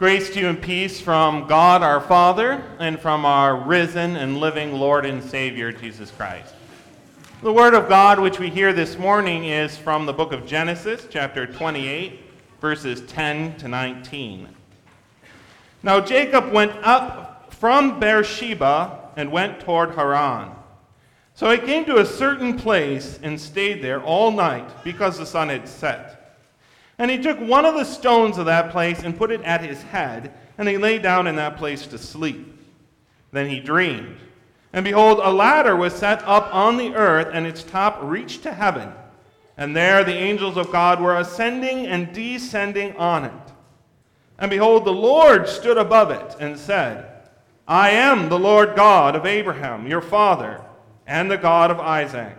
Grace to you and peace from God our Father and from our risen and living Lord and Savior Jesus Christ. The Word of God which we hear this morning is from the book of Genesis, chapter 28, verses 10 to 19. Now Jacob went up from Beersheba and went toward Haran. So he came to a certain place and stayed there all night because the sun had set. And he took one of the stones of that place and put it at his head, and he lay down in that place to sleep. Then he dreamed. And behold, a ladder was set up on the earth, and its top reached to heaven. And there the angels of God were ascending and descending on it. And behold, the Lord stood above it and said, I am the Lord God of Abraham, your father, and the God of Isaac.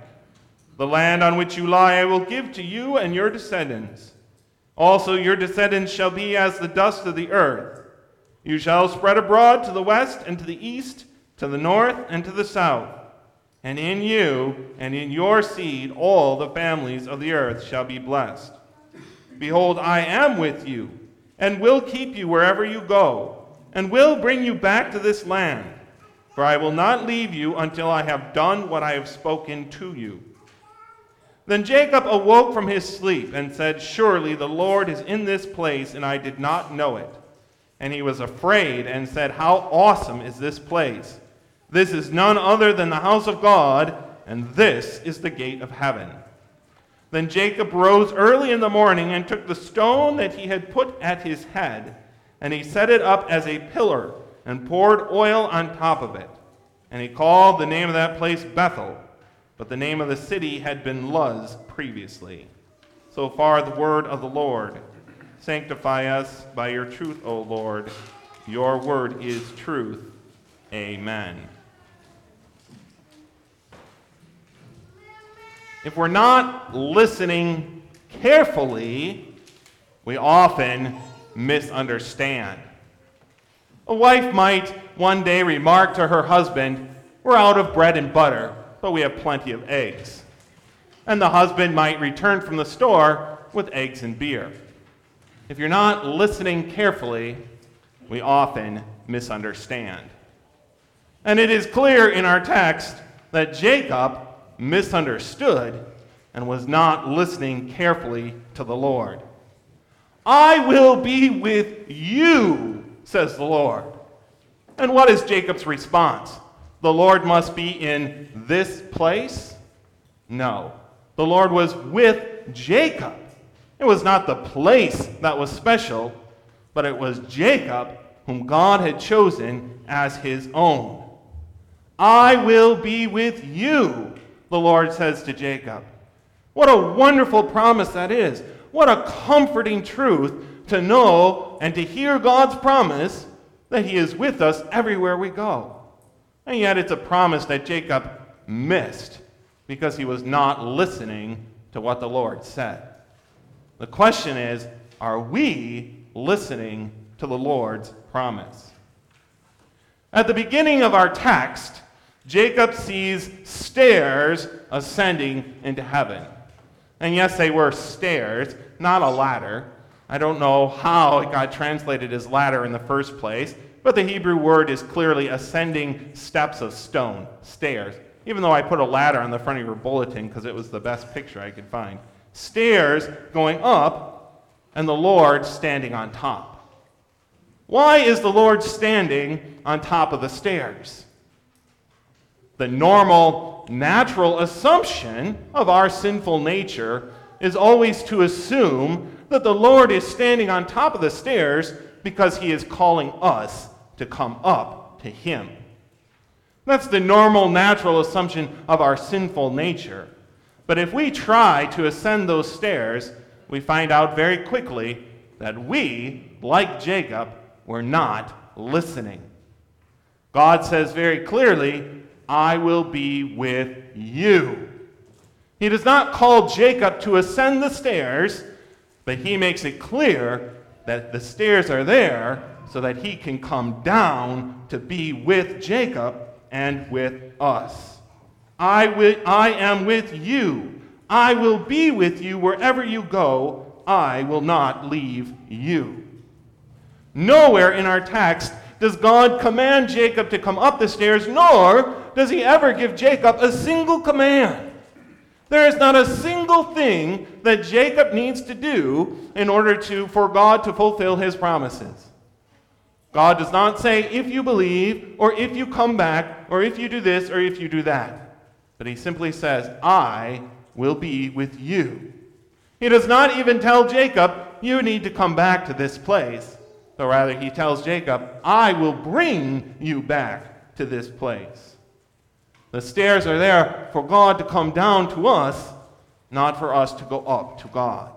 The land on which you lie I will give to you and your descendants also, your descendants shall be as the dust of the earth. You shall spread abroad to the west and to the east, to the north and to the south. And in you and in your seed all the families of the earth shall be blessed. Behold, I am with you, and will keep you wherever you go, and will bring you back to this land. For I will not leave you until I have done what I have spoken to you. Then Jacob awoke from his sleep and said, Surely the Lord is in this place, and I did not know it. And he was afraid and said, How awesome is this place! This is none other than the house of God, and this is the gate of heaven. Then Jacob rose early in the morning and took the stone that he had put at his head, and he set it up as a pillar, and poured oil on top of it. And he called the name of that place Bethel but the name of the city had been Luz previously. So far, the word of the Lord. Sanctify us by your truth, O Lord. Your word is truth. Amen. If we're not listening carefully, we often misunderstand. A wife might one day remark to her husband, We're out of bread and butter but we have plenty of eggs. And the husband might return from the store with eggs and beer. If you're not listening carefully, we often misunderstand. And it is clear in our text that Jacob misunderstood and was not listening carefully to the Lord. I will be with you, says the Lord. And what is Jacob's response? The Lord must be in this place? No. The Lord was with Jacob. It was not the place that was special, but it was Jacob whom God had chosen as his own. I will be with you, the Lord says to Jacob. What a wonderful promise that is. What a comforting truth to know and to hear God's promise that he is with us everywhere we go. And yet it's a promise that Jacob missed because he was not listening to what the Lord said. The question is are we listening to the Lord's promise? At the beginning of our text, Jacob sees stairs ascending into heaven. And yes, they were stairs, not a ladder. I don't know how it got translated as ladder in the first place. But the Hebrew word is clearly ascending steps of stone, stairs, even though I put a ladder on the front of your bulletin because it was the best picture I could find. Stairs going up, and the Lord standing on top. Why is the Lord standing on top of the stairs? The normal, natural assumption of our sinful nature is always to assume that the Lord is standing on top of the stairs because he is calling us to come up to Him. That's the normal, natural assumption of our sinful nature. But if we try to ascend those stairs, we find out very quickly that we, like Jacob, were not listening. God says very clearly, I will be with you. He does not call Jacob to ascend the stairs, but he makes it clear that the stairs are there so that he can come down to be with Jacob and with us. I, will, I am with you. I will be with you wherever you go. I will not leave you. Nowhere in our text does God command Jacob to come up the stairs, nor does he ever give Jacob a single command. There is not a single thing that Jacob needs to do in order to, for God to fulfill his promises. God does not say, if you believe, or if you come back, or if you do this, or if you do that. But he simply says, I will be with you. He does not even tell Jacob, you need to come back to this place. But rather, he tells Jacob, I will bring you back to this place. The stairs are there for God to come down to us, not for us to go up to God.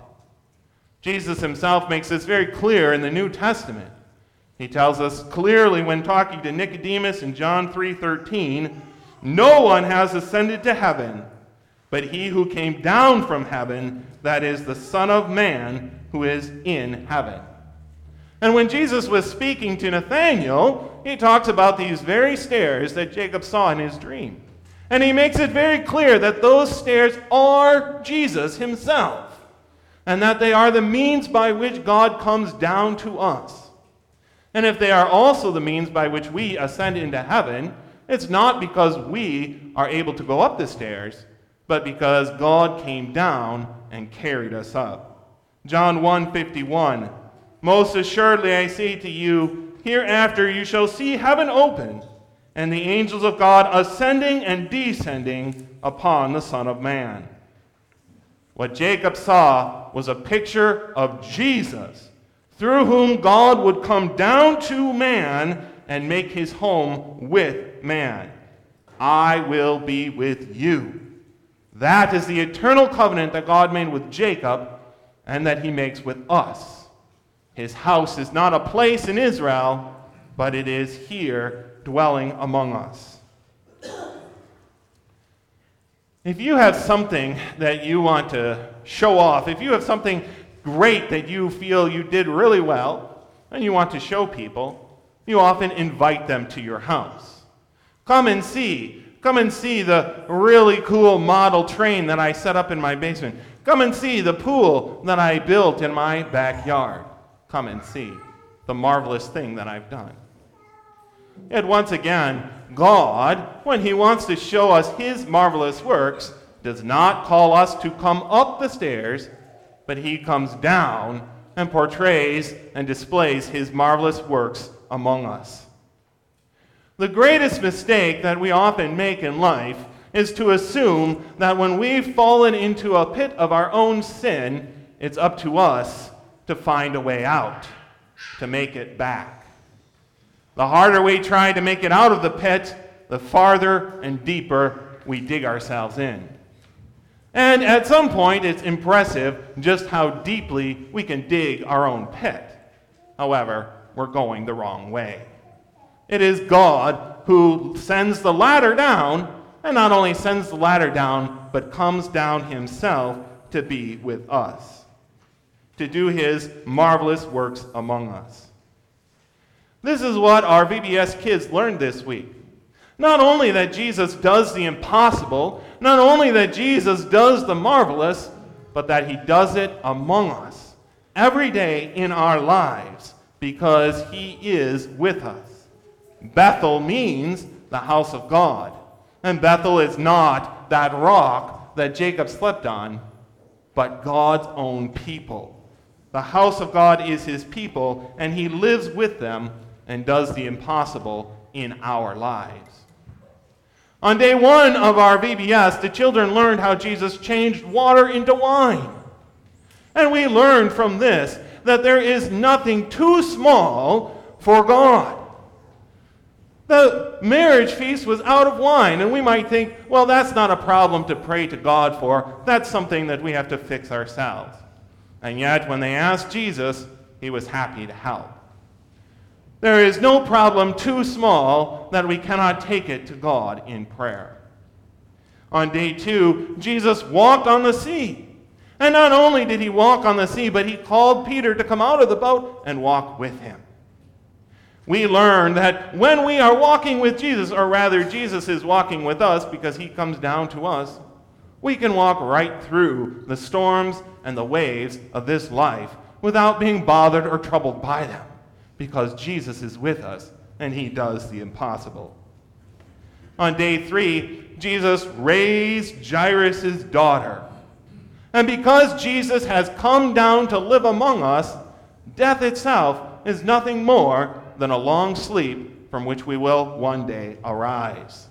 Jesus himself makes this very clear in the New Testament. He tells us clearly when talking to Nicodemus in John 3:13, "No one has ascended to heaven, but he who came down from heaven, that is the Son of man who is in heaven." And when Jesus was speaking to Nathanael, he talks about these very stairs that Jacob saw in his dream. And he makes it very clear that those stairs are Jesus himself, and that they are the means by which God comes down to us. And if they are also the means by which we ascend into heaven, it's not because we are able to go up the stairs, but because God came down and carried us up. John 1:51 Most assuredly I say to you, hereafter you shall see heaven open and the angels of God ascending and descending upon the Son of Man. What Jacob saw was a picture of Jesus, through whom God would come down to man and make his home with man. I will be with you. That is the eternal covenant that God made with Jacob and that he makes with us. His house is not a place in Israel, but it is here dwelling among us. If you have something that you want to show off, if you have something great that you feel you did really well and you want to show people, you often invite them to your house. Come and see. Come and see the really cool model train that I set up in my basement. Come and see the pool that I built in my backyard. Come and see the marvelous thing that I've done. Yet once again, God, when He wants to show us His marvelous works, does not call us to come up the stairs, but He comes down and portrays and displays His marvelous works among us. The greatest mistake that we often make in life is to assume that when we've fallen into a pit of our own sin, it's up to us to find a way out, to make it back. The harder we try to make it out of the pit, the farther and deeper we dig ourselves in. And at some point, it's impressive just how deeply we can dig our own pit. However, we're going the wrong way. It is God who sends the ladder down, and not only sends the ladder down, but comes down himself to be with us, to do his marvelous works among us. This is what our VBS kids learned this week. Not only that Jesus does the impossible, not only that Jesus does the marvelous, but that he does it among us every day in our lives because he is with us. Bethel means the house of God. And Bethel is not that rock that Jacob slept on, but God's own people. The house of God is his people, and he lives with them and does the impossible in our lives. On day one of our VBS, the children learned how Jesus changed water into wine. And we learned from this that there is nothing too small for God. The marriage feast was out of wine, and we might think, well, that's not a problem to pray to God for. That's something that we have to fix ourselves. And yet, when they asked Jesus, he was happy to help. There is no problem too small that we cannot take it to God in prayer. On day two, Jesus walked on the sea. And not only did he walk on the sea, but he called Peter to come out of the boat and walk with him. We learn that when we are walking with Jesus, or rather, Jesus is walking with us because he comes down to us, we can walk right through the storms and the waves of this life without being bothered or troubled by them because Jesus is with us and he does the impossible. On day three, Jesus raised Jairus' daughter. And because Jesus has come down to live among us, death itself is nothing more than a long sleep from which we will one day arise.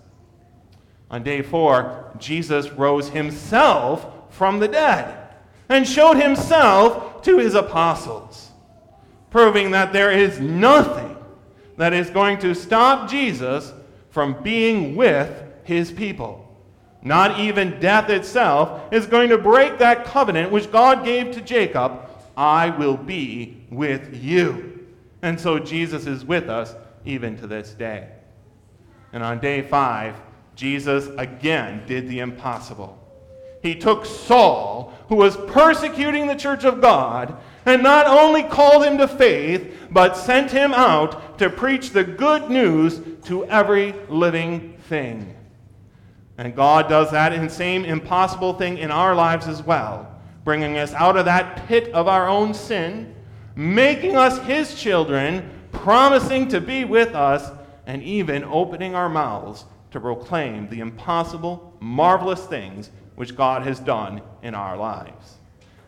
On day four, Jesus rose himself from the dead and showed himself to his apostles, proving that there is nothing that is going to stop Jesus from being with his people. Not even death itself is going to break that covenant which God gave to Jacob I will be with you. And so Jesus is with us even to this day. And on day five, Jesus again did the impossible. He took Saul, who was persecuting the church of God, and not only called him to faith, but sent him out to preach the good news to every living thing. And God does that same impossible thing in our lives as well, bringing us out of that pit of our own sin, making us His children, promising to be with us, and even opening our mouths to proclaim the impossible, marvelous things which God has done in our lives.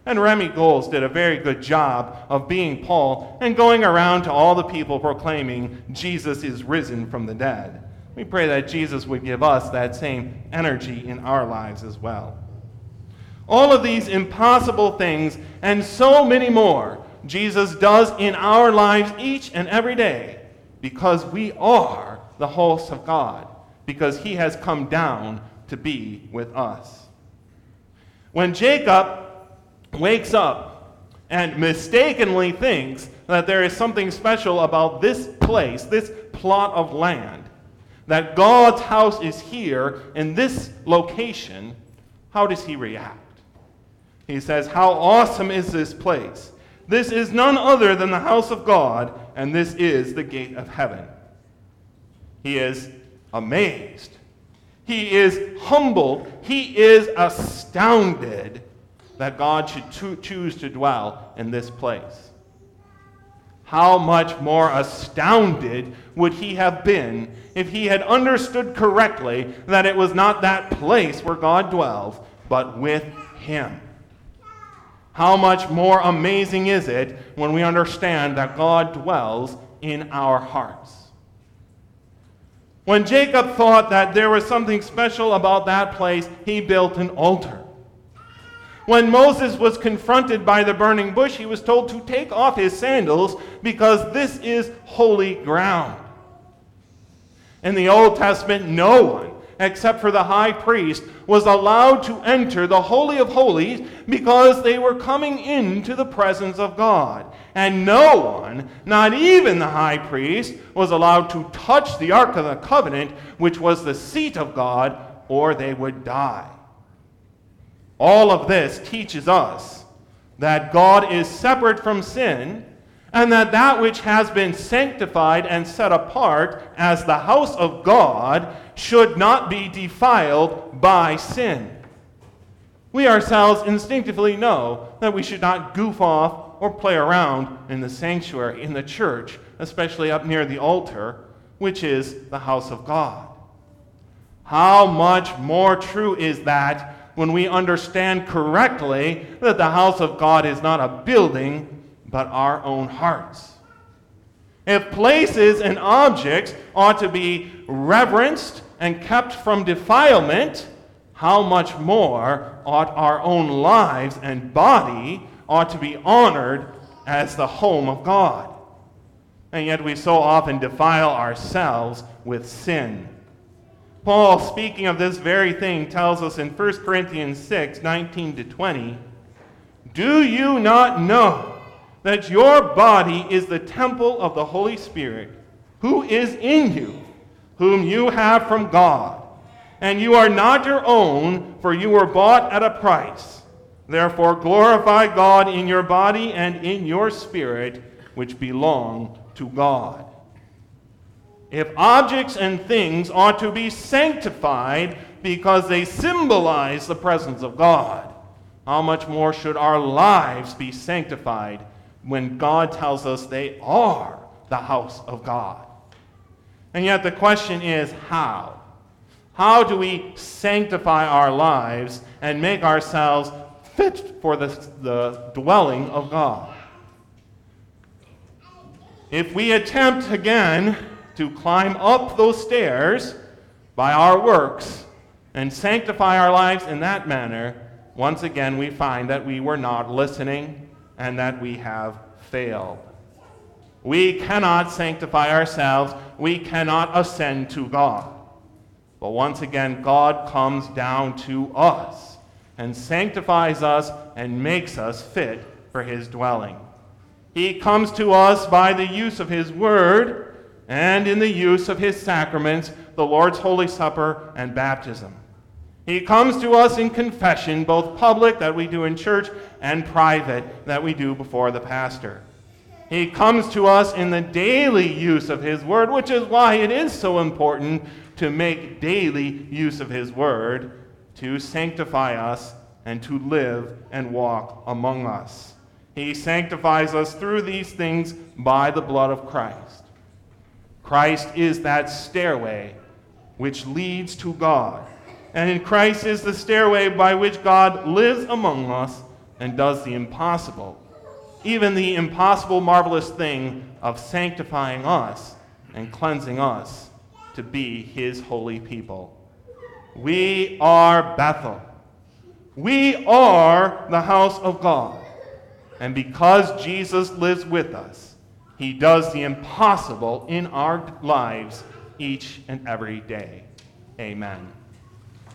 And Remy Goals did a very good job of being Paul and going around to all the people proclaiming Jesus is risen from the dead. We pray that Jesus would give us that same energy in our lives as well. All of these impossible things and so many more Jesus does in our lives each and every day because we are the host of God, because he has come down to be with us. When Jacob wakes up and mistakenly thinks that there is something special about this place, this plot of land, that God's house is here in this location, how does he react? He says, How awesome is this place! This is none other than the house of God, and this is the gate of heaven. He is amazed. He is humbled. He is astounded that God should choose to dwell in this place. How much more astounded would he have been if he had understood correctly that it was not that place where God dwells, but with him? How much more amazing is it when we understand that God dwells in our hearts? When Jacob thought that there was something special about that place, he built an altar. When Moses was confronted by the burning bush, he was told to take off his sandals because this is holy ground. In the Old Testament, no one, except for the high priest, was allowed to enter the Holy of Holies because they were coming into the presence of God. And no one, not even the high priest, was allowed to touch the Ark of the Covenant, which was the seat of God, or they would die. All of this teaches us that God is separate from sin and that that which has been sanctified and set apart as the house of God should not be defiled by sin. We ourselves instinctively know that we should not goof off or play around in the sanctuary, in the church, especially up near the altar, which is the house of God. How much more true is that when we understand correctly that the house of God is not a building, but our own hearts. If places and objects ought to be reverenced and kept from defilement, how much more ought our own lives and body ought to be honored as the home of God? And yet we so often defile ourselves with sin. Paul, speaking of this very thing, tells us in 1 Corinthians 6 19 to 20 Do you not know that your body is the temple of the Holy Spirit, who is in you, whom you have from God? And you are not your own, for you were bought at a price. Therefore, glorify God in your body and in your spirit, which belong to God. If objects and things ought to be sanctified because they symbolize the presence of God, how much more should our lives be sanctified when God tells us they are the house of God. And yet the question is how? How do we sanctify our lives and make ourselves fit for the, the dwelling of God? If we attempt again to climb up those stairs by our works and sanctify our lives in that manner, once again we find that we were not listening and that we have failed. We cannot sanctify ourselves, we cannot ascend to God. But once again, God comes down to us and sanctifies us and makes us fit for his dwelling. He comes to us by the use of his word and in the use of his sacraments, the Lord's Holy Supper and baptism. He comes to us in confession, both public that we do in church and private that we do before the pastor. He comes to us in the daily use of His Word, which is why it is so important to make daily use of His Word to sanctify us and to live and walk among us. He sanctifies us through these things by the blood of Christ. Christ is that stairway which leads to God. And in Christ is the stairway by which God lives among us and does the impossible even the impossible, marvelous thing of sanctifying us and cleansing us to be his holy people. We are Bethel. We are the house of God. And because Jesus lives with us, he does the impossible in our lives each and every day. Amen.